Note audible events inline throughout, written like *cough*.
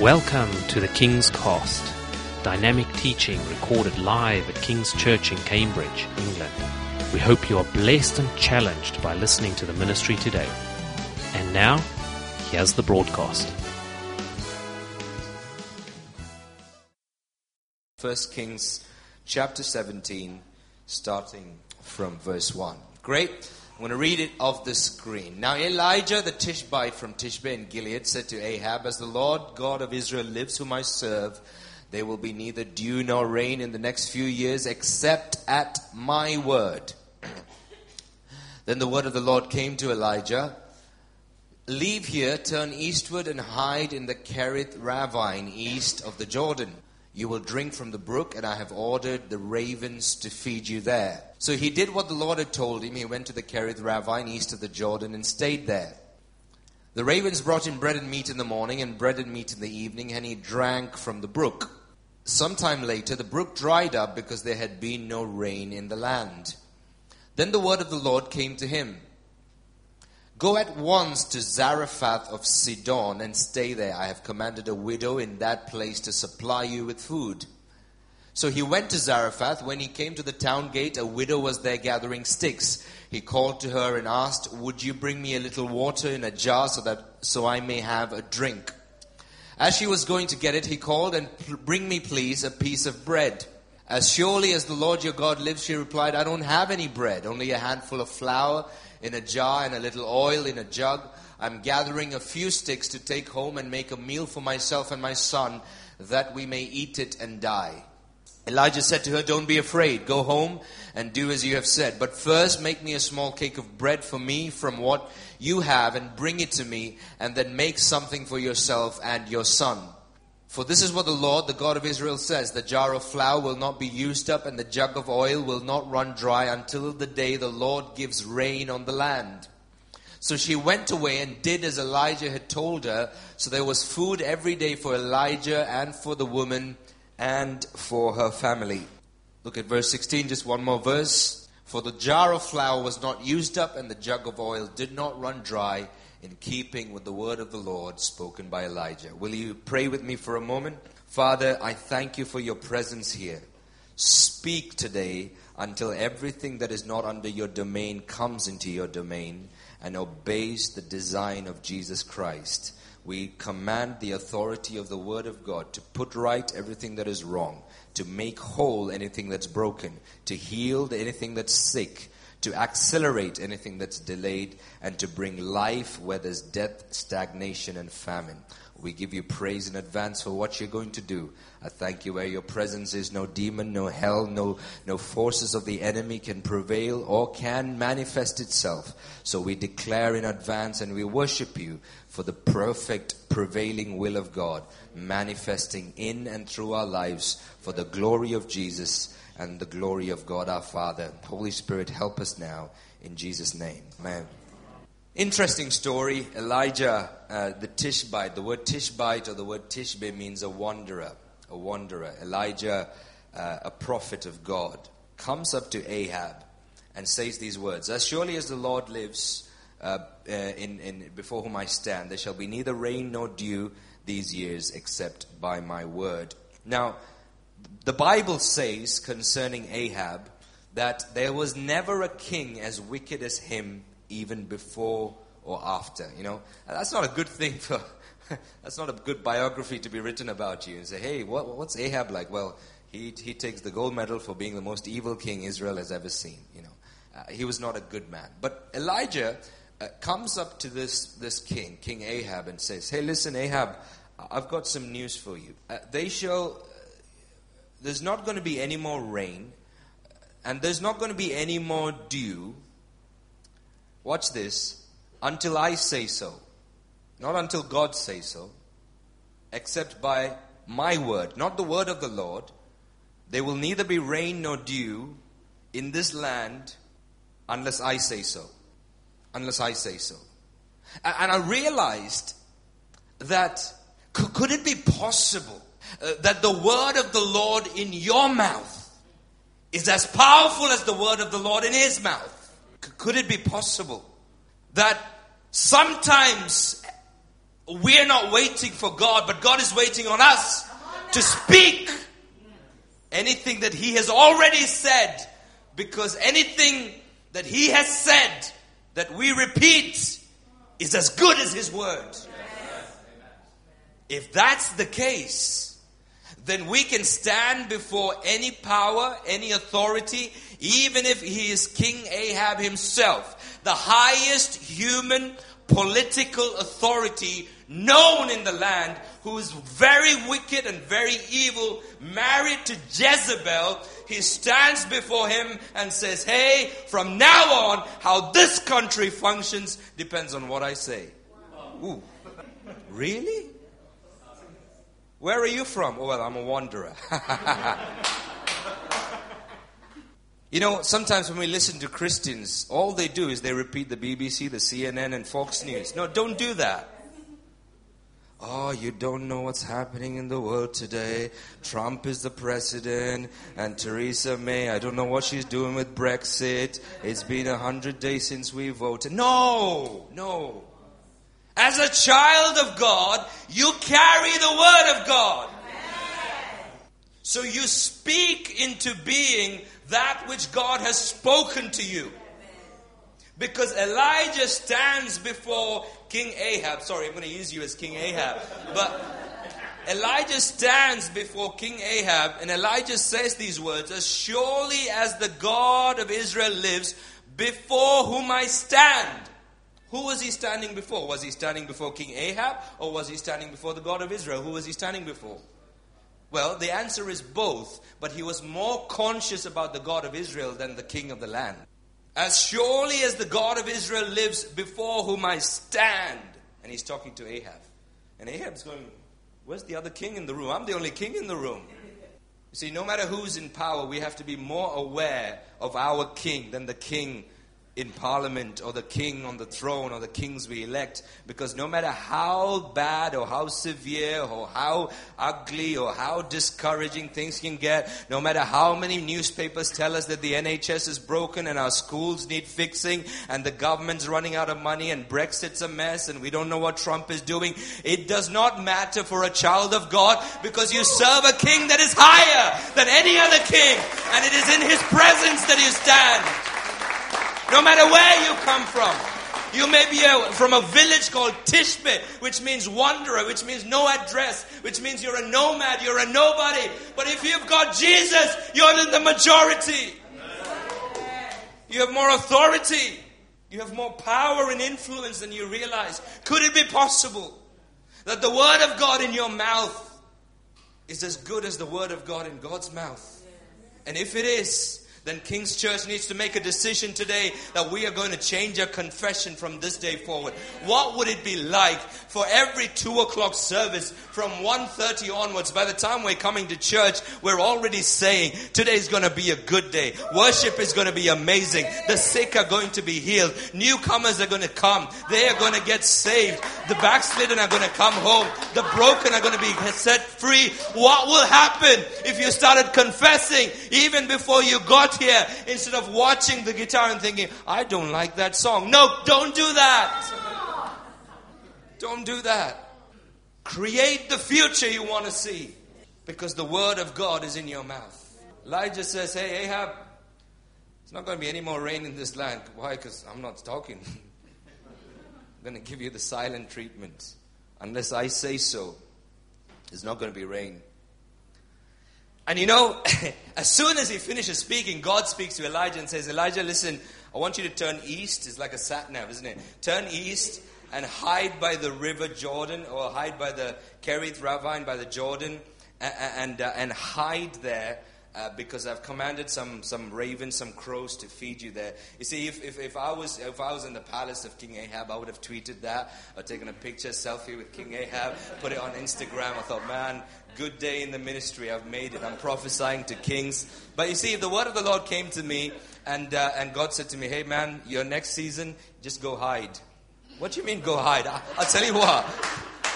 Welcome to the King's Cast, dynamic teaching recorded live at King's Church in Cambridge, England. We hope you are blessed and challenged by listening to the ministry today. And now, here's the broadcast. First Kings chapter 17, starting from verse 1. Great. I'm going to read it off the screen. Now Elijah the Tishbite from Tishbe in Gilead said to Ahab, As the Lord God of Israel lives whom I serve, there will be neither dew nor rain in the next few years except at my word. *clears throat* then the word of the Lord came to Elijah. Leave here, turn eastward, and hide in the Kerith ravine east of the Jordan. You will drink from the brook, and I have ordered the ravens to feed you there. So he did what the Lord had told him. He went to the Kerith ravine east of the Jordan and stayed there. The ravens brought him bread and meat in the morning, and bread and meat in the evening, and he drank from the brook. Sometime later, the brook dried up because there had been no rain in the land. Then the word of the Lord came to him. Go at once to Zarephath of Sidon and stay there. I have commanded a widow in that place to supply you with food. So he went to Zarephath. When he came to the town gate, a widow was there gathering sticks. He called to her and asked, Would you bring me a little water in a jar so that so I may have a drink? As she was going to get it, he called and bring me please a piece of bread. As surely as the Lord your God lives, she replied, I don't have any bread, only a handful of flour in a jar and a little oil in a jug. I'm gathering a few sticks to take home and make a meal for myself and my son, that we may eat it and die. Elijah said to her, Don't be afraid. Go home and do as you have said. But first make me a small cake of bread for me from what you have and bring it to me, and then make something for yourself and your son. For this is what the Lord, the God of Israel, says The jar of flour will not be used up, and the jug of oil will not run dry until the day the Lord gives rain on the land. So she went away and did as Elijah had told her. So there was food every day for Elijah and for the woman and for her family. Look at verse 16, just one more verse. For the jar of flour was not used up, and the jug of oil did not run dry in keeping with the word of the Lord spoken by Elijah. Will you pray with me for a moment? Father, I thank you for your presence here. Speak today until everything that is not under your domain comes into your domain and obeys the design of Jesus Christ. We command the authority of the Word of God to put right everything that is wrong, to make whole anything that's broken, to heal anything that's sick, to accelerate anything that's delayed, and to bring life where there's death, stagnation, and famine. We give you praise in advance for what you're going to do. I thank you where your presence is. No demon, no hell, no, no forces of the enemy can prevail or can manifest itself. So we declare in advance and we worship you for the perfect prevailing will of God manifesting in and through our lives for the glory of Jesus and the glory of God our Father. Holy Spirit, help us now in Jesus' name. Amen. Interesting story. Elijah, uh, the Tishbite. The word Tishbite or the word Tishbe means a wanderer. A wanderer. Elijah, uh, a prophet of God, comes up to Ahab and says these words As surely as the Lord lives, uh, uh in, in, before whom I stand, there shall be neither rain nor dew these years except by my word. Now, the Bible says concerning Ahab that there was never a king as wicked as him, even before or after. You know, that's not a good thing for. *laughs* that's not a good biography to be written about you and say, hey, what, what's Ahab like? Well, he, he takes the gold medal for being the most evil king Israel has ever seen. You know, uh, he was not a good man. But Elijah uh, comes up to this, this king, King Ahab, and says, hey, listen, Ahab, I've got some news for you. Uh, they shall there's not going to be any more rain, and there's not going to be any more dew. Watch this. Until I say so. Not until God says so. Except by my word, not the word of the Lord. There will neither be rain nor dew in this land unless I say so. Unless I say so. And I realized that could it be possible uh, that the word of the Lord in your mouth is as powerful as the word of the Lord in his mouth. Could it be possible that sometimes We're not waiting for God, but God is waiting on us to speak anything that He has already said. Because anything that He has said that we repeat is as good as His word. If that's the case, then we can stand before any power, any authority, even if he is King Ahab himself, the highest human political authority known in the land, who is very wicked and very evil, married to Jezebel, he stands before him and says, Hey, from now on, how this country functions depends on what I say. Ooh. Really? Where are you from? Oh, well, I'm a wanderer. *laughs* you know, sometimes when we listen to Christians, all they do is they repeat the BBC, the CNN, and Fox News. No, don't do that. Oh, you don't know what's happening in the world today. Trump is the president, and Theresa May, I don't know what she's doing with Brexit. It's been a hundred days since we voted. No, no. As a child of God, you carry the Word of God. So you speak into being that which God has spoken to you. Because Elijah stands before King Ahab. Sorry, I'm going to use you as King Ahab. But Elijah stands before King Ahab, and Elijah says these words As surely as the God of Israel lives, before whom I stand. Who was he standing before? Was he standing before King Ahab or was he standing before the God of Israel? Who was he standing before? Well, the answer is both, but he was more conscious about the God of Israel than the king of the land. As surely as the God of Israel lives before whom I stand. And he's talking to Ahab. And Ahab's going, Where's the other king in the room? I'm the only king in the room. You see, no matter who's in power, we have to be more aware of our king than the king in parliament or the king on the throne or the kings we elect because no matter how bad or how severe or how ugly or how discouraging things can get no matter how many newspapers tell us that the NHS is broken and our schools need fixing and the government's running out of money and Brexit's a mess and we don't know what Trump is doing it does not matter for a child of God because you serve a king that is higher than any other king and it is in his presence that you stand no matter where you come from. You may be a, from a village called Tishbe, which means wanderer, which means no address, which means you're a nomad, you're a nobody. But if you've got Jesus, you're in the majority. You have more authority. You have more power and influence than you realize. Could it be possible that the word of God in your mouth is as good as the word of God in God's mouth? And if it is, then King's Church needs to make a decision today that we are going to change our confession from this day forward. What would it be like for every two o'clock service from 1.30 onwards? By the time we're coming to church, we're already saying today is going to be a good day. Worship is going to be amazing. The sick are going to be healed. Newcomers are going to come. They are going to get saved. The backslidden are going to come home. The broken are going to be set free. What will happen if you started confessing even before you got here instead of watching the guitar and thinking, I don't like that song. No, don't do that. Don't do that. Create the future you want to see because the word of God is in your mouth. Elijah says, Hey, Ahab, it's not going to be any more rain in this land. Why? Because I'm not talking. *laughs* I'm going to give you the silent treatment. Unless I say so, there's not going to be rain. And you know, *laughs* as soon as he finishes speaking, God speaks to Elijah and says, Elijah, listen, I want you to turn east. It's like a sat nav, isn't it? Turn east and hide by the river Jordan or hide by the Kerith Ravine by the Jordan and, and, uh, and hide there uh, because I've commanded some, some ravens, some crows to feed you there. You see, if, if, if, I was, if I was in the palace of King Ahab, I would have tweeted that or taken a picture, selfie with King Ahab, put it on Instagram. I thought, man, good day in the ministry. I've made it. I'm prophesying to kings. But you see, the word of the Lord came to me, and, uh, and God said to me, hey, man, your next season, just go hide. What do you mean go hide? I, I'll tell you what.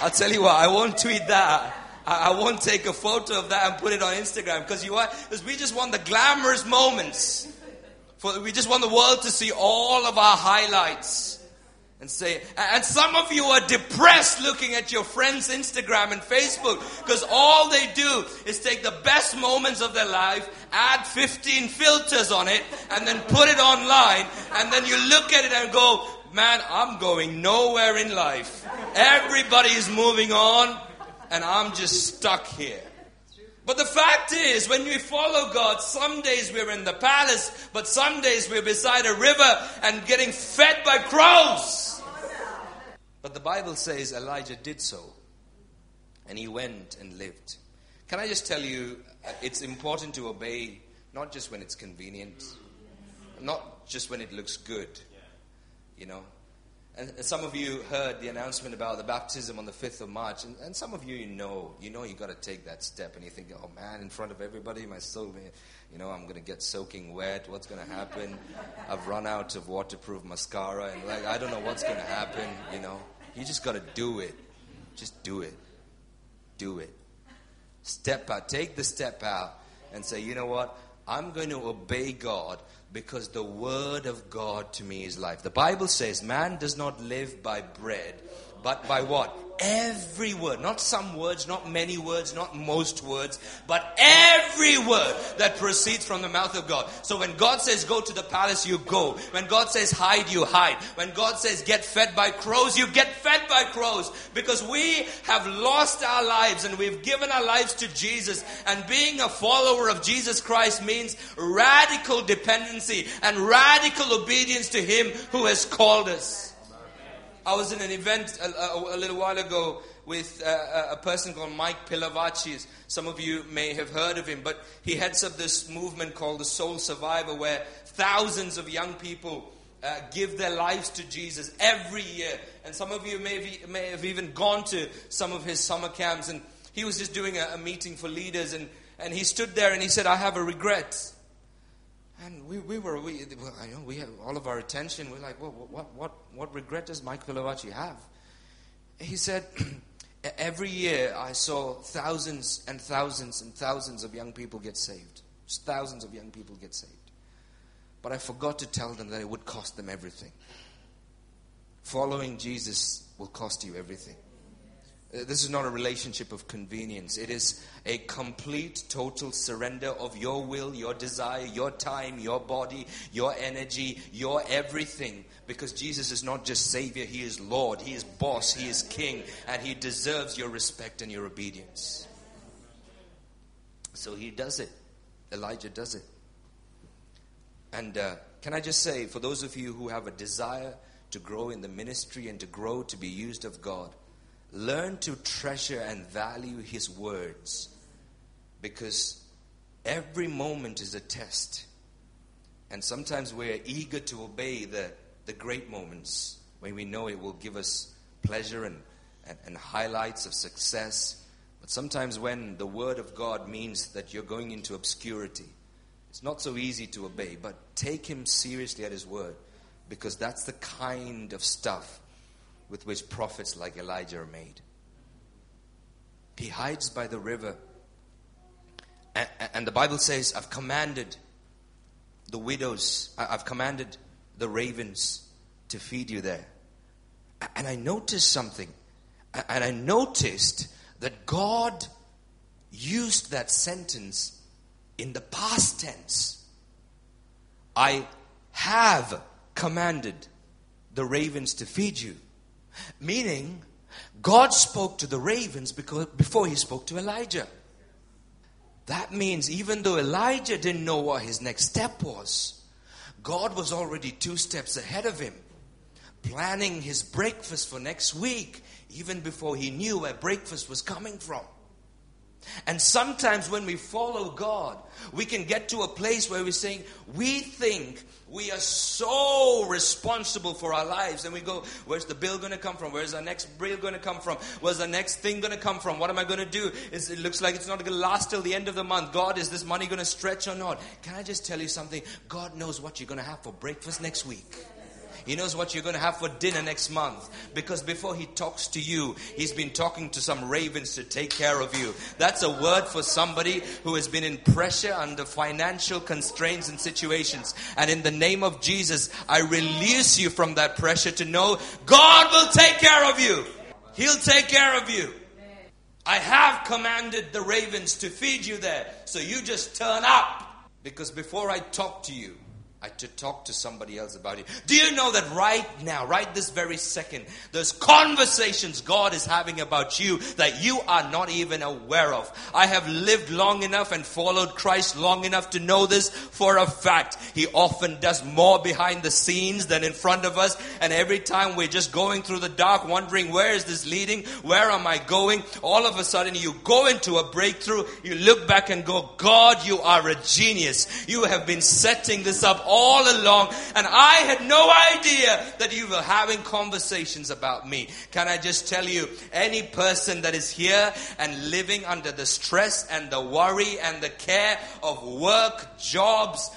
I'll tell you what. I won't tweet that. I, I won't take a photo of that and put it on Instagram because you what? Because we just want the glamorous moments. For, we just want the world to see all of our highlights. and say, and some of you are depressed looking at your friends' Instagram and Facebook because all they do is take the best moments of their life, add 15 filters on it, and then put it online, and then you look at it and go, man, I'm going nowhere in life. Everybody is moving on, and I'm just stuck here. But the fact is, when we follow God, some days we're in the palace, but some days we're beside a river and getting fed by crows. But the Bible says Elijah did so, and he went and lived. Can I just tell you, uh, it's important to obey not just when it's convenient, not just when it looks good, you know, and some of you heard the announcement about the baptism on the 5th of March, and, and some of you, you know, you know you got to take that step, and you think, oh man, in front of everybody, my soul, eh, you know, I'm going to get soaking wet. What's going to happen? *laughs* I've run out of waterproof mascara, and like, I don't know what's going to happen, you know. You just got to do it. Just do it. Do it. Step out. Take the step out and say, you know what? I'm going to obey God because the word of God to me is life. The Bible says man does not live by bread, but by what? Every word, not some words, not many words, not most words, but every word that proceeds from the mouth of God. So when God says go to the palace, you go. When God says hide, you hide. When God says get fed by crows, you get fed by crows. Because we have lost our lives and we've given our lives to Jesus. And being a follower of Jesus Christ means radical dependency and radical obedience to Him who has called us. I was in an event a, a, a little while ago with a, a, person called Mike Pilavachi. Some of you may have heard of him, but he heads up this movement called the Soul Survivor, where thousands of young people uh, give their lives to Jesus every year. And some of you may have, may have even gone to some of his summer camps. And he was just doing a, a meeting for leaders, and, and he stood there and he said, I have a regret. And we, we were, we, you know, we had all of our attention. We're like, well, what, what, what regret does Mike Pilavachi have? He said, *clears throat* every year I saw thousands and thousands and thousands of young people get saved. Just thousands of young people get saved. But I forgot to tell them that it would cost them everything. Following Jesus will cost you everything. Uh, this is not a relationship of convenience. It is a complete, total surrender of your will, your desire, your time, your body, your energy, your everything. Because Jesus is not just Savior, He is Lord, He is Boss, He is King, and He deserves your respect and your obedience. So He does it. Elijah does it. And uh, can I just say, for those of you who have a desire to grow in the ministry and to grow to be used of God, Learn to treasure and value His words because every moment is a test. And sometimes we're eager to obey the, the great moments when we know it will give us pleasure and, and, and highlights of success. But sometimes when the Word of God means that you're going into obscurity, it's not so easy to obey. But take Him seriously at His Word because that's the kind of stuff with which prophets like Elijah are made. He hides by the river. And, the Bible says, I've commanded the widows, I've commanded the ravens to feed you there. And I noticed something. And I noticed that God used that sentence in the past tense. I have commanded the ravens to feed you. Meaning, God spoke to the ravens because, before he spoke to Elijah. That means even though Elijah didn't know what his next step was, God was already two steps ahead of him, planning his breakfast for next week, even before he knew where breakfast was coming from. And sometimes when we follow God, we can get to a place where we're saying, we think we are so responsible for our lives. And we go, where's the bill going to come from? Where's our next bill going to come from? Where's the next thing going to come from? What am I going to do? It looks like it's not going to last till the end of the month. God, is this money going to stretch or not? Can I just tell you something? God knows what you're going to have for breakfast next week. He knows what you're going to have for dinner next month. Because before he talks to you, he's been talking to some ravens to take care of you. That's a word for somebody who has been in pressure under financial constraints and situations. And in the name of Jesus, I release you from that pressure to know God will take care of you. He'll take care of you. I have commanded the ravens to feed you there. So you just turn up. Because before I talk to you, I to talk to somebody else about it. Do you know that right now, right this very second, there's conversations God is having about you that you are not even aware of. I have lived long enough and followed Christ long enough to know this for a fact. He often does more behind the scenes than in front of us. And every time we're just going through the dark, wondering where is this leading? Where am I going? All of a sudden you go into a breakthrough. You look back and go, God, you are a genius. You have been setting this up all along, and I had no idea that you were having conversations about me. Can I just tell you, any person that is here and living under the stress and the worry and the care of work, jobs,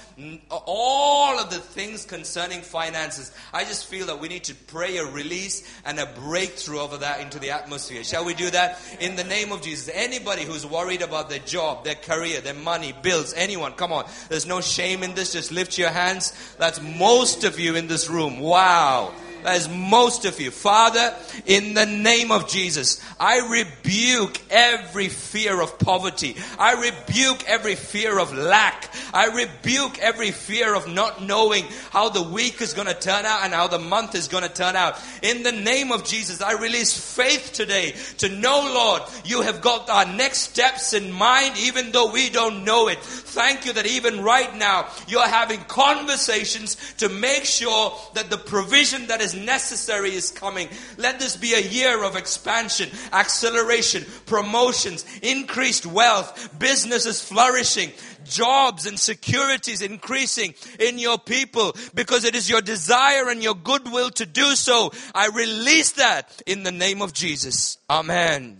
all of the things concerning finances. I just feel that we need to pray a release and a breakthrough over that into the atmosphere. Shall we do that? In the name of Jesus. Anybody who's worried about their job, their career, their money, bills, anyone, come on. There's no shame in this. Just lift your hands. That's most of you in this room. Wow as most of you. Father, in the name of Jesus, I rebuke every fear of poverty. I rebuke every fear of lack. I rebuke every fear of not knowing how the week is going to turn out and how the month is going to turn out. In the name of Jesus, I release faith today to know, Lord, you have got our next steps in mind, even though we don't know it. Thank you that even right now, you're having conversations to make sure that the provision that is necessary is coming. Let this be a year of expansion, acceleration, promotions, increased wealth, businesses flourishing, jobs and securities increasing in your people because it is your desire and your goodwill to do so. I release that in the name of Jesus. Amen.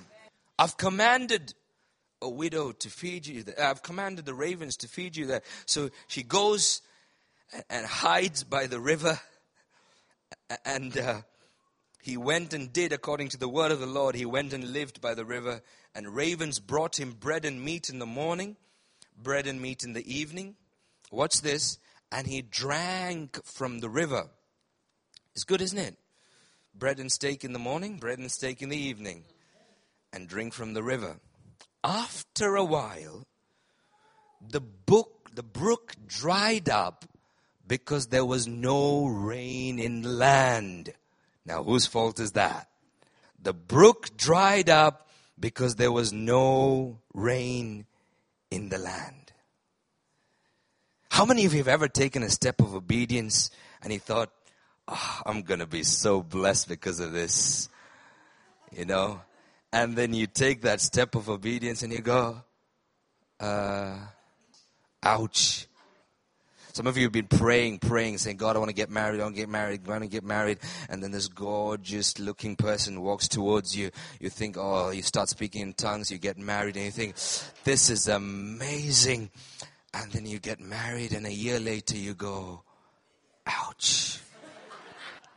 I've commanded a widow to feed you. I've commanded the ravens to feed you there. So she goes and hides by the river and uh, he went and did according to the word of the Lord. He went and lived by the river, and ravens brought him bread and meat in the morning, bread and meat in the evening. Watch this? And he drank from the river. It's good, isn't it? Bread and steak in the morning, bread and steak in the evening, and drink from the river. After a while, the book, the brook dried up because there was no rain in the land. Now, whose fault is that? The brook dried up because there was no rain in the land. How many of you have ever taken a step of obedience and you thought, oh, I'm going to be so blessed because of this? You know? And then you take that step of obedience and you go, uh, ouch. Some of you have been praying, praying, saying, God, I want to get married, I want to get married, I want to get married. And then this gorgeous looking person walks towards you. You think, oh, you start speaking in tongues, you get married, and you think, this is amazing. And then you get married, and a year later you go, ouch.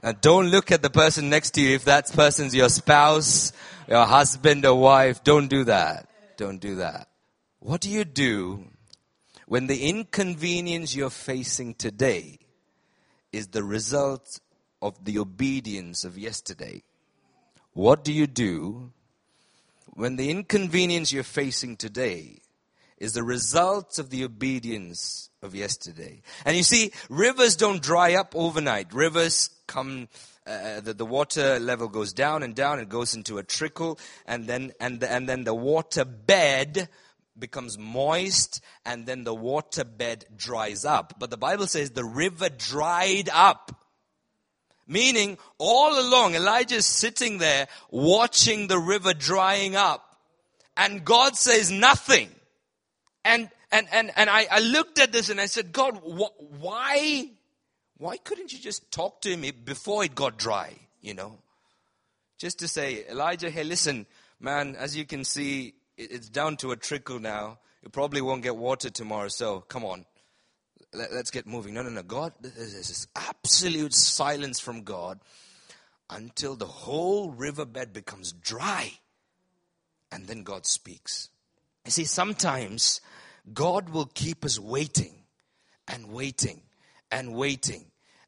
Now don't look at the person next to you if that person's your spouse, your husband or wife. Don't do that. Don't do that. What do you do when the inconvenience you're facing today is the result of the obedience of yesterday, what do you do when the inconvenience you're facing today is the result of the obedience of yesterday? And you see, rivers don't dry up overnight. Rivers come uh, the, the water level goes down and down and goes into a trickle and then and and then the water bed becomes moist and then the waterbed dries up. But the Bible says the river dried up. Meaning, all along, Elijah is sitting there watching the river drying up. And God says nothing. And, and, and, and I, I looked at this and I said, God, wh- why, why couldn't you just talk to him before it got dry, you know? Just to say, Elijah, hey, listen, man, as you can see, it's down to a trickle now. You probably won't get water tomorrow, so come on. let, us get moving. No, no, no. God, there's this absolute silence from God until the whole riverbed becomes dry. And then God speaks. You see, sometimes God will keep us waiting and waiting and waiting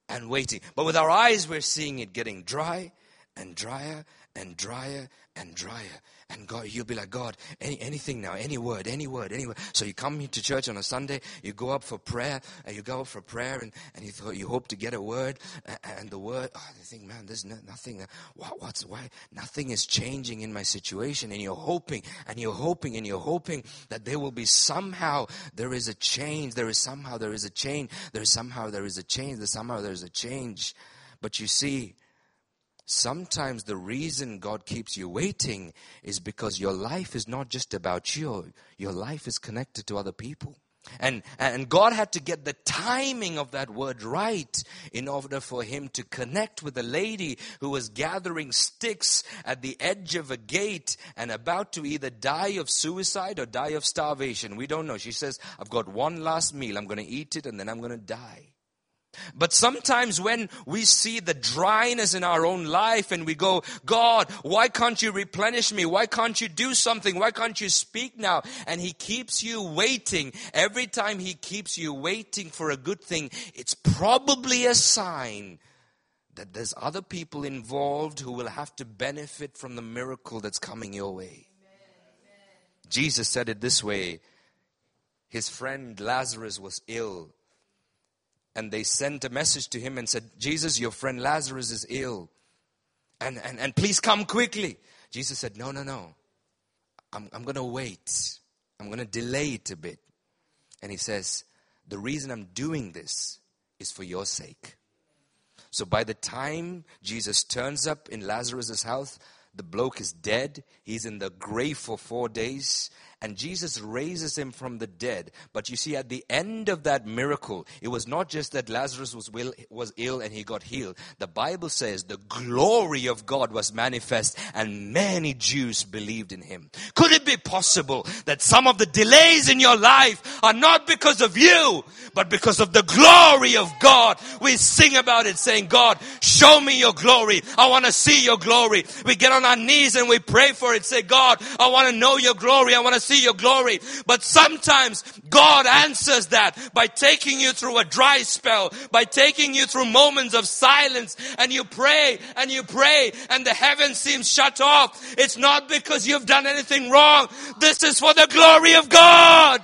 and waiting. But with our eyes, we're seeing it getting dry and drier and drier and drier. And God, you'll be like, God, any, anything now, any word, any word, any word. So you come to church on a Sunday, you go up for prayer, and you go up for prayer, and, and you, thought, you hope to get a word, and the word, oh, you think, man, there's no, nothing, uh, what, what's, why, nothing is changing in my situation, and you're hoping, and you're hoping, and you're hoping that there will be somehow, there is a change, there is somehow, there is a change, there is somehow, there is a change, there somehow, there is a change. But you see, Sometimes the reason God keeps you waiting is because your life is not just about you. Your life is connected to other people. And, and God had to get the timing of that word right in order for him to connect with a lady who was gathering sticks at the edge of a gate and about to either die of suicide or die of starvation. We don't know. She says, I've got one last meal. I'm going to eat it and then I'm going to die. But sometimes when we see the dryness in our own life and we go, God, why can't you replenish me? Why can't you do something? Why can't you speak now? And He keeps you waiting. Every time He keeps you waiting for a good thing, it's probably a sign that there's other people involved who will have to benefit from the miracle that's coming your way. Jesus said it this way. His friend Lazarus was ill and they sent a message to him and said, Jesus, your friend Lazarus is ill. And, and, and please come quickly. Jesus said, No, no, no. I'm, I'm going to wait. I'm going to delay it a bit. And he says, The reason I'm doing this is for your sake. So by the time Jesus turns up in Lazarus' house, the bloke is dead. He's in the grave for four days and Jesus raises him from the dead. But you see, at the end of that miracle, it was not just that Lazarus was, will, was ill and he got healed. The Bible says the glory of God was manifest and many Jews believed in him. Could it be possible that some of the delays in your life are not because of you, but because of the glory of God? We sing about it saying, God, show me your glory. I want to see your glory. We get on our knees and we pray for it. Say, God, I want to know your glory. I want to see your glory. But sometimes God answers that by taking you through a dry spell, by taking you through moments of silence and you pray and you pray and the heavens seem shut off. It's not because you've done anything wrong. This is for the glory of God.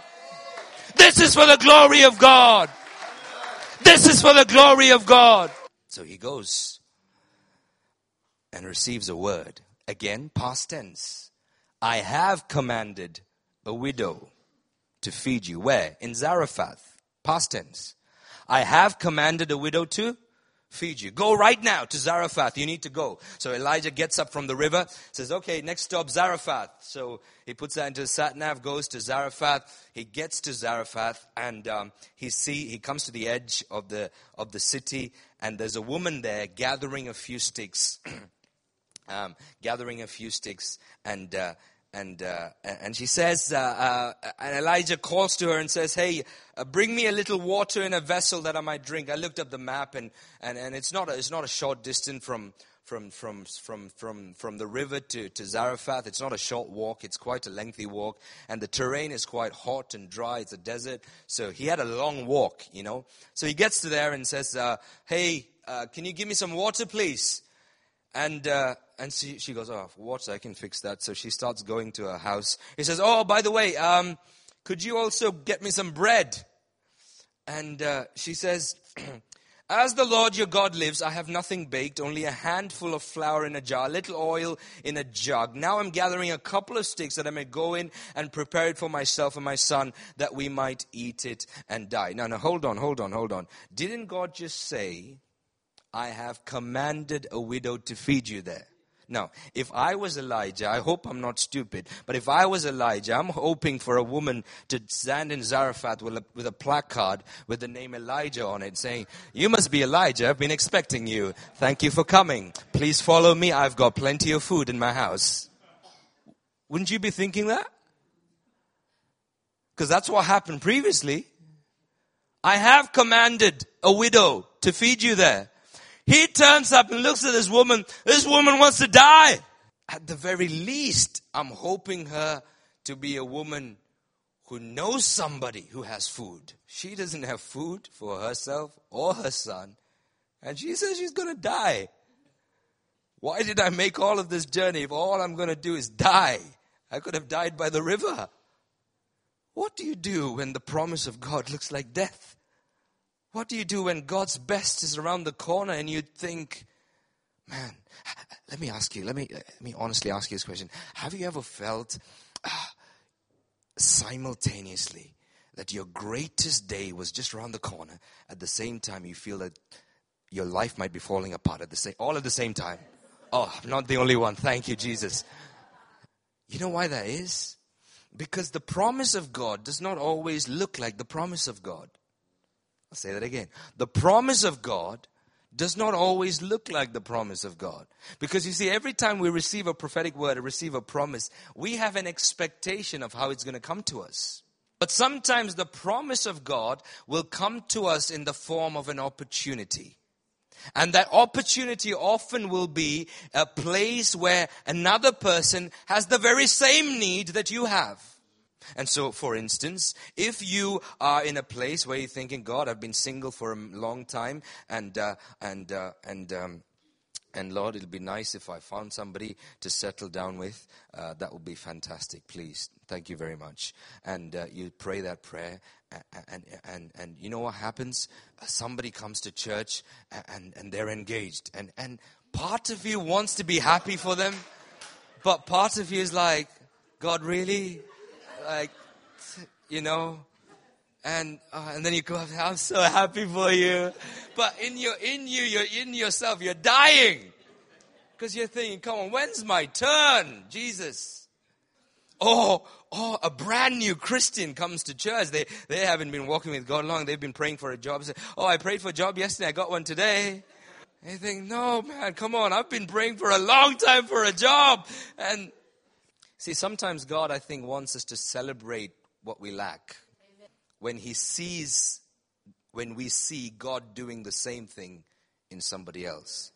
This is for the glory of God. This is for the glory of God. So he goes and receives a word. Again, past tense. I have commanded a widow to feed you. Where? In Zarephath. Past tense. I have commanded a widow to feed you. Go right now to Zarephath. You need to go. So Elijah gets up from the river, says, okay, next stop, Zarephath. So he puts that into his sat nav, goes to Zarephath. He gets to Zarephath and um, he see he comes to the edge of the of the city, and there's a woman there gathering a few sticks, *clears throat* um, gathering a few sticks, and uh, and, uh, and she says, uh, uh, and Elijah calls to her and says, Hey, uh, bring me a little water in a vessel that I might drink. I looked up the map, and, and, and it's, not a, it's not a short distance from, from, from, from, from, from the river to, to Zarephath. It's not a short walk, it's quite a lengthy walk. And the terrain is quite hot and dry. It's a desert. So he had a long walk, you know. So he gets to there and says, uh, Hey, uh, can you give me some water, please? And, uh, and she, she goes, oh, water, I can fix that. So she starts going to her house. He says, oh, by the way, um, could you also get me some bread? And uh, she says, *clears throat* As the Lord your God lives, I have nothing baked, only a handful of flour in a jar, little oil in a jug. Now I'm gathering a couple of sticks that I may go in and prepare it for myself and my son that we might eat it and die. Now, now, hold on, hold on, hold on. Didn't God just say, I have commanded a widow to feed you there? Now, if I was Elijah, I hope I'm not stupid, but if I was Elijah, I'm hoping for a woman to stand in Zarephath with a, with a placard with the name Elijah on it saying, You must be Elijah. I've been expecting you. Thank you for coming. Please follow me. I've got plenty of food in my house. Wouldn't you be thinking that? Because that's what happened previously. I have commanded a widow to feed you there. He turns up and looks at this woman. This woman wants to die. At the very least, I'm hoping her to be a woman who knows somebody who has food. She doesn't have food for herself or her son. And she says she's going to die. Why did I make all of this journey if all I'm going to do is die? I could have died by the river. What do you do when the promise of God looks like death? What do you do when God's best is around the corner and you think, man, let me ask you, let me, let me honestly ask you this question. Have you ever felt uh, simultaneously that your greatest day was just around the corner at the same time you feel that your life might be falling apart at the same, all at the same time? Oh, I'm not the only one. Thank you, Jesus. You know why that is? Because the promise of God does not always look like the promise of God. I'll say that again. The promise of God does not always look like the promise of God. Because you see, every time we receive a prophetic word or receive a promise, we have an expectation of how it's going to come to us. But sometimes the promise of God will come to us in the form of an opportunity. And that opportunity often will be a place where another person has the very same need that you have. And so, for instance, if you are in a place where you're thinking, God, I've been single for a long time, and uh, and uh, and um, and Lord, it'll be nice if I found somebody to settle down with. Uh, that would be fantastic. Please, thank you very much. And uh, you pray that prayer, and, and and and you know what happens? Uh, somebody comes to church, and and they're engaged, and and part of you wants to be happy for them, but part of you is like, God, really? Like, you know, and uh, and then you go, *laughs* I'm so happy for you, but in your in you, you're in yourself, you're dying because you're thinking, come on, when's my turn, Jesus? Oh, oh, a brand new Christian comes to church. They they haven't been walking with God long. They've been praying for a job. Oh, I prayed for a job yesterday. I got one today. You think, no, man, come on. I've been praying for a long time for a job, and See, sometimes God, I think, wants us to celebrate what we lack. When He sees, when we see God doing the same thing in somebody else.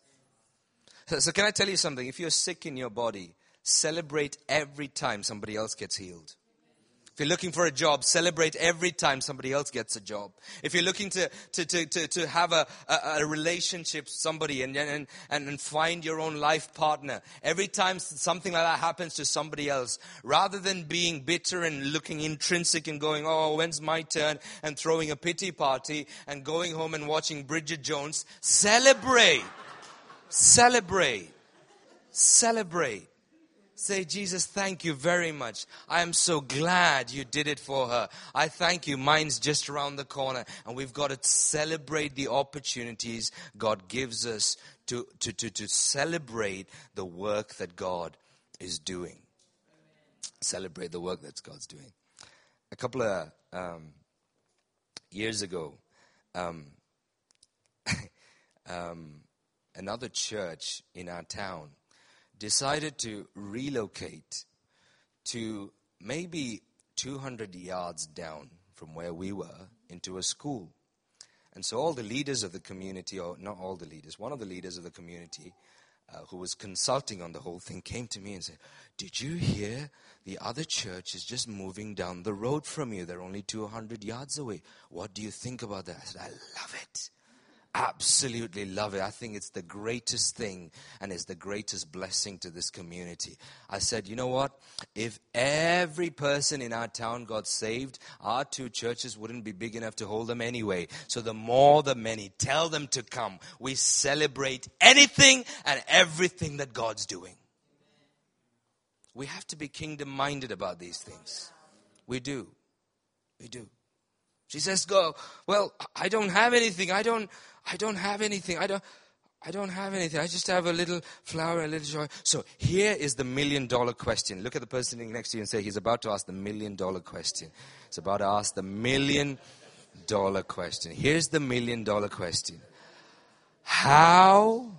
So, so, can I tell you something? If you're sick in your body, celebrate every time somebody else gets healed. If you're looking for a job, celebrate every time somebody else gets a job. If you're looking to, to, to, to, to have a, a, a relationship with somebody and, and, and find your own life partner, every time something like that happens to somebody else, rather than being bitter and looking intrinsic and going, oh, when's my turn, and throwing a pity party and going home and watching Bridget Jones, celebrate. Celebrate. Celebrate. Say, Jesus, thank you very much. I am so glad you did it for her. I thank you. Mine's just around the corner. And we've got to celebrate the opportunities God gives us to, to, to, to celebrate the work that God is doing. Celebrate the work that God's doing. A couple of um, years ago, um, *laughs* um, another church in our town decided to relocate to maybe 200 yards down from where we were into a school. And so all the leaders of the community, or not all the leaders, one of the leaders of the community uh, who was consulting on the whole thing came to me and said, Did you hear the other church is just moving down the road from you? They're only 200 yards away. What do you think about that? I said, I love it absolutely love it. I think it's the greatest thing and it's the greatest blessing to this community. I said, you know what? If every person in our town got saved, our two churches wouldn't be big enough to hold them anyway. So the more the many, tell them to come. We celebrate anything and everything that God's doing. We have to be kingdom minded about these things. We do. We do. She says, Go, well, I don't have anything. I don't, I don't have anything. I don't, I don't have anything. I just have a little flour, a little joy. So here is the million dollar question. Look at the person next to you and say, He's about to ask the million dollar question. He's about to ask the million dollar question. Here's the million dollar question. How,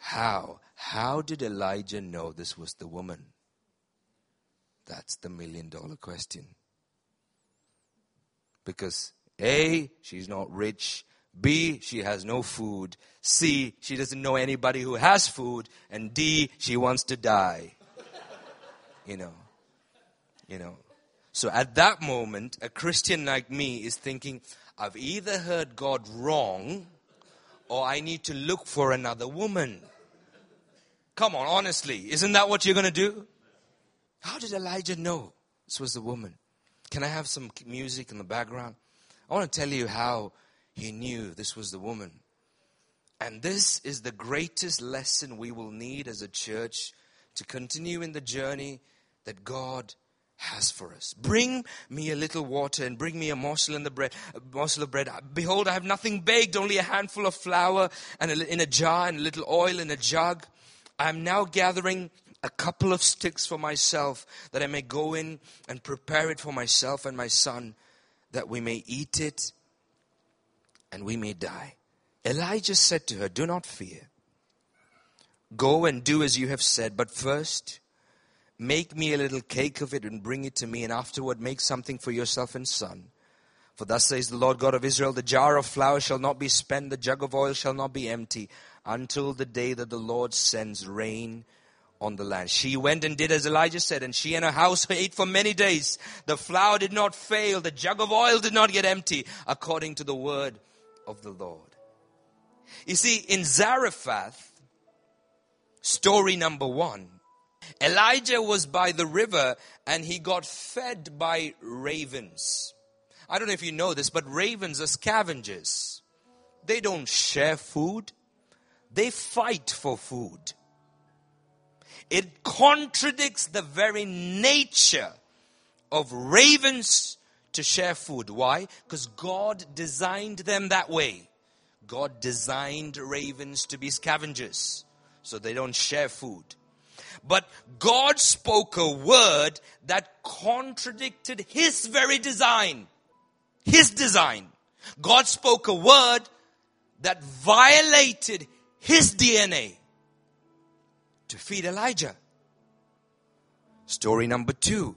how, how did Elijah know this was the woman? That's the million dollar question. Because A, she's not rich. B, she has no food. C, she doesn't know anybody who has food. And D, she wants to die. You know. You know. So at that moment, a Christian like me is thinking, I've either heard God wrong or I need to look for another woman. Come on, honestly, isn't that what you're going to do? How did Elijah know this was the woman? Can I have some music in the background? I want to tell you how he knew this was the woman. And this is the greatest lesson we will need as a church to continue in the journey that God has for us. Bring me a little water and bring me a morsel in the bread, a morsel of bread. Behold, I have nothing baked, only a handful of flour and a, in a jar and a little oil in a jug. I am now gathering a couple of sticks for myself that I may go in and prepare it for myself and my son that we may eat it and we may die. Elijah said to her, Do not fear. Go and do as you have said, but first make me a little cake of it and bring it to me, and afterward make something for yourself and son. For thus says the Lord God of Israel The jar of flour shall not be spent, the jug of oil shall not be empty, until the day that the Lord sends rain on the land. She went and did as Elijah said, and she and her house ate for many days. The flour did not fail, the jug of oil did not get empty, according to the word of the Lord. You see, in Zarephath, story number one, Elijah was by the river and he got fed by ravens. I don't know if you know this, but ravens are scavengers. They don't share food, they fight for food. It contradicts the very nature of ravens to share food. Why? Because God designed them that way. God designed ravens to be scavengers so they don't share food. But God spoke a word that contradicted His very design. His design. God spoke a word that violated His DNA to feed Elijah. Story number two.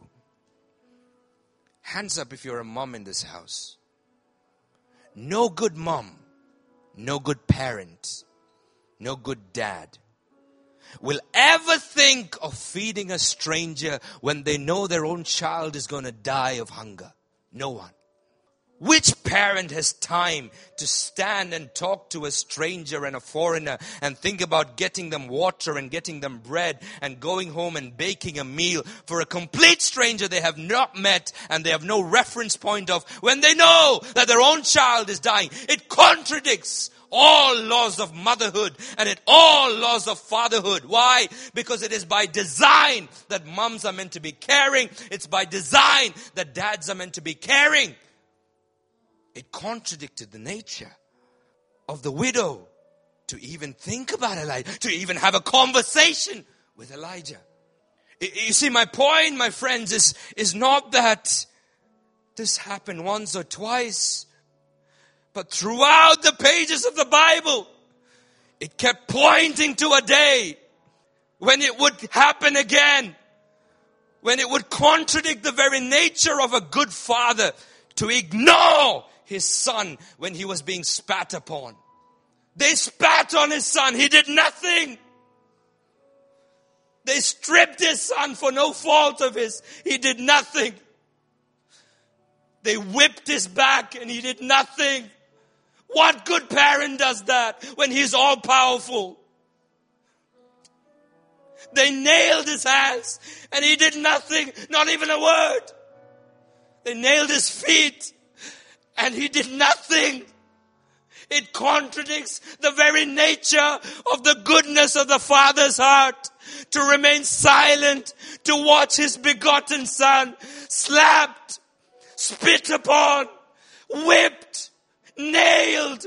Hands up if you're a mom in this house. No good mom, no good parent, no good dad will ever think of feeding a stranger when they know their own child is going to die of hunger. No one. Which parent has time to stand and talk to a stranger and a foreigner and think about getting them water and getting them bread and going home and baking a meal for a complete stranger they have not met and they have no reference point of when they know that their own child is dying? It contradicts all laws of motherhood and it all laws of fatherhood. Why? Because it is by design that moms are meant to be caring. It's by design that dads are meant to be caring it contradicted the nature of the widow to even think about Elijah, to even have a conversation with Elijah. You see, my point, my friends, is, is not that this happened once or twice, but throughout the pages of the Bible, it kept pointing to a day when it would happen again, when it would contradict the very nature of a good father to ignore his son when he was being spat upon. They spat on his son. He did nothing. They stripped his son for no fault of his. He did nothing. They whipped his back and he did nothing. What good parent does that when he's all powerful? They nailed his hands and he did nothing, not even a word. They nailed his feet and he did nothing. It contradicts the very nature of the goodness of the Father's heart to remain silent, to watch his begotten son slapped, spit upon, whipped, nailed,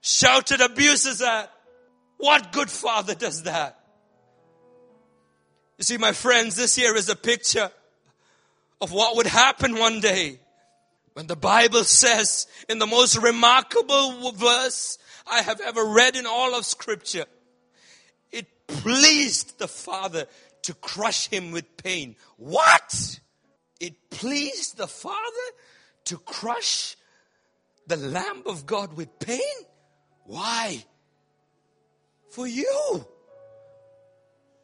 shouted abuses at. What good father does that? You see, my friends, this here is a picture of what would happen one day when the Bible says in the most remarkable verse I have ever read in all of scripture, it pleased the Father to crush him with pain. What? It pleased the Father to crush the Lamb of God with pain? Why? For you.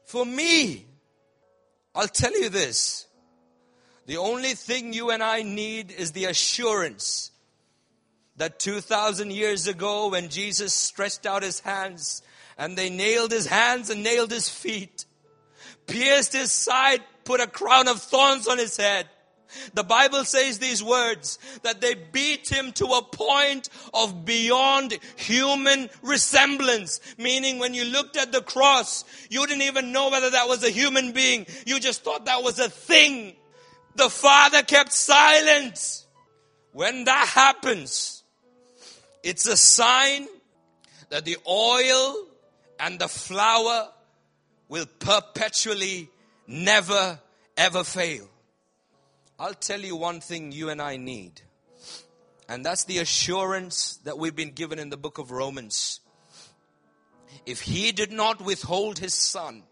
For me. I'll tell you this. The only thing you and I need is the assurance that 2,000 years ago, when Jesus stretched out his hands and they nailed his hands and nailed his feet, pierced his side, put a crown of thorns on his head. The Bible says these words that they beat him to a point of beyond human resemblance. Meaning, when you looked at the cross, you didn't even know whether that was a human being. You just thought that was a thing. The Father kept silent. When that happens, it's a sign that the oil and the flour will perpetually never ever fail. I'll tell you one thing you and I need. And that's the assurance that we've been given in the book of Romans. If he did not withhold his son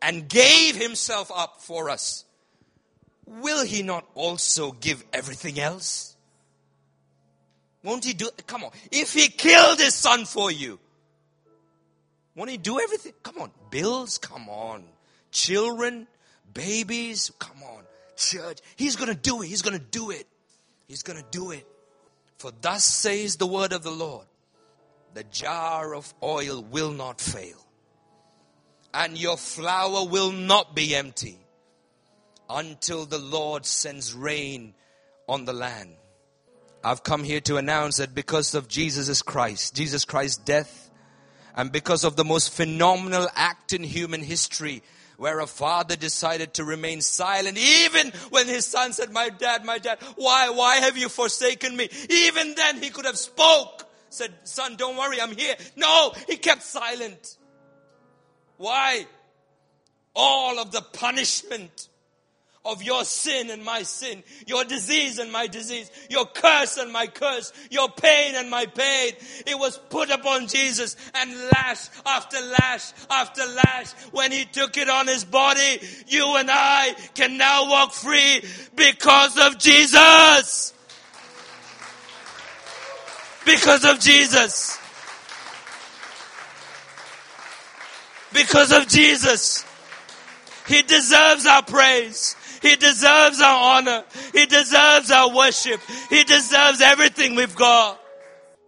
and gave himself up for us, will he not also give everything else? Won't he do Come on. If he killed his son for you, won't he do everything? Come on. Bills? Come on. Children? Babies? Come on. Church? He's gonna do it. He's gonna do it. He's gonna do it. For thus says the word of the Lord the jar of oil will not fail, and your flour will not be empty until the Lord sends rain on the land. I've come here to announce that because of Jesus Christ, Jesus Christ's death, and because of the most phenomenal act in human history, where a father decided to remain silent even when his son said, my dad, my dad, why, why have you forsaken me? Even then he could have spoke, said, son, don't worry, I'm here. No, he kept silent. Why? All of the punishment of your sin and my sin, your disease and my disease, your curse and my curse, your pain and my pain. It was put upon Jesus and lash after lash after lash. When he took it on his body, you and I can now walk free because of Jesus. Because of Jesus. Because of Jesus. He deserves our praise. He deserves our honor. He deserves our worship. He deserves everything we've got.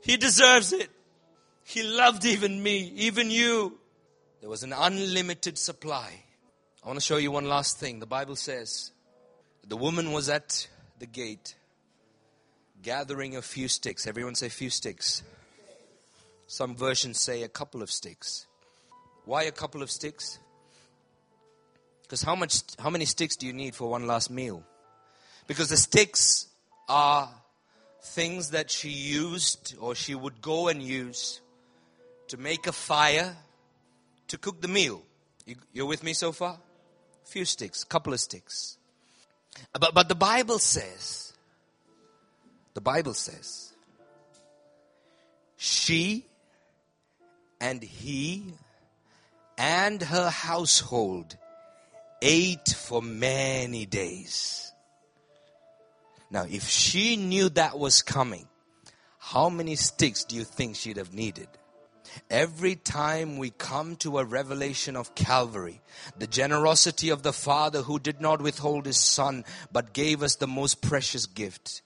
He deserves it. He loved even me, even you. There was an unlimited supply. I want to show you one last thing. The Bible says the woman was at the gate gathering a few sticks. Everyone say few sticks. Some versions say a couple of sticks. Why a couple of sticks? Because how much, how many sticks do you need for one last meal? Because the sticks are things that she used or she would go and use to make a fire to cook the meal. You, you're with me so far? A few sticks, couple of sticks. But, but the Bible says, the Bible says, she and he and her household ate for many days. Now, if she knew that was coming, how many sticks do you think she'd have needed? Every time we come to a revelation of Calvary, the generosity of the Father who did not withhold His Son but gave us the most precious gift,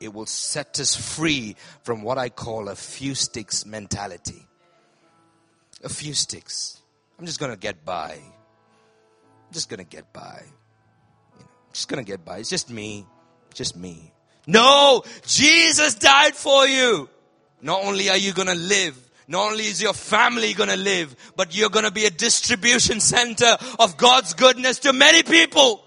it will set us free from what I call a few sticks mentality. A few sticks. I'm just going to get by. I'm just gonna get by. You know, just gonna get by. It's just me. Just me. No! Jesus died for you! Not only are you gonna live, not only is your family gonna live, but you're gonna be a distribution center of God's goodness to many people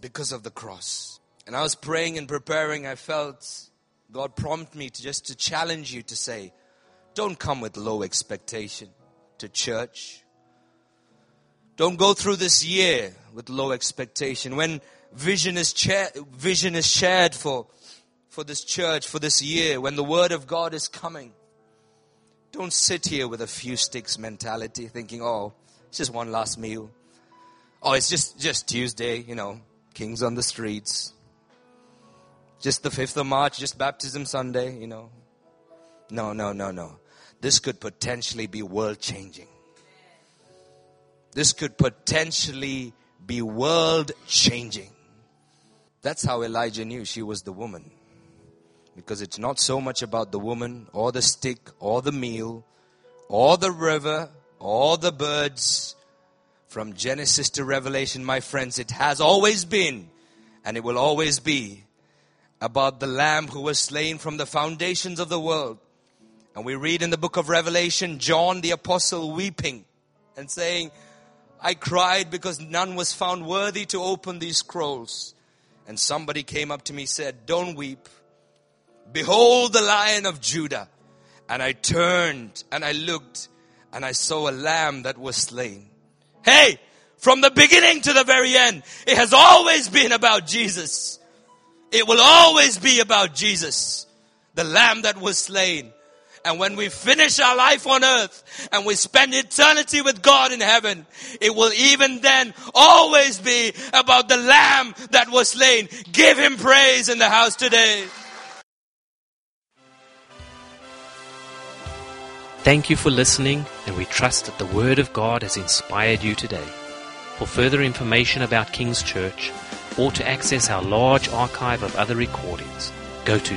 because of the cross. And I was praying and preparing, I felt God prompt me to just to challenge you to say, don't come with low expectation to church. Don't go through this year with low expectation. When vision is, cha- vision is shared for, for this church, for this year, when the word of God is coming, don't sit here with a few sticks mentality thinking, oh, it's just one last meal. Oh, it's just, just Tuesday, you know, kings on the streets. just the 5th of March, just baptism Sunday, you know. No, no, no, no. This could potentially be world changing. This could potentially be world changing. That's how Elijah knew she was the woman. Because it's not so much about the woman or the stick or the meal or the river or the birds. From Genesis to Revelation, my friends, it has always been and it will always be about the Lamb who was slain from the foundations of the world. And we read in the book of Revelation, John the apostle weeping and saying, I cried because none was found worthy to open these scrolls. And somebody came up to me said, don't weep. Behold the lion of Judah. And I turned and I looked and I saw a lamb that was slain. Hey, from the beginning to the very end, it has always been about Jesus. It will always be about Jesus, the lamb that was slain. And when we finish our life on earth and we spend eternity with God in heaven, it will even then always be about the lamb that was slain. Give him praise in the house today. Thank you for listening, and we trust that the Word of God has inspired you today. For further information about King's Church, or to access our large archive of other recordings, go to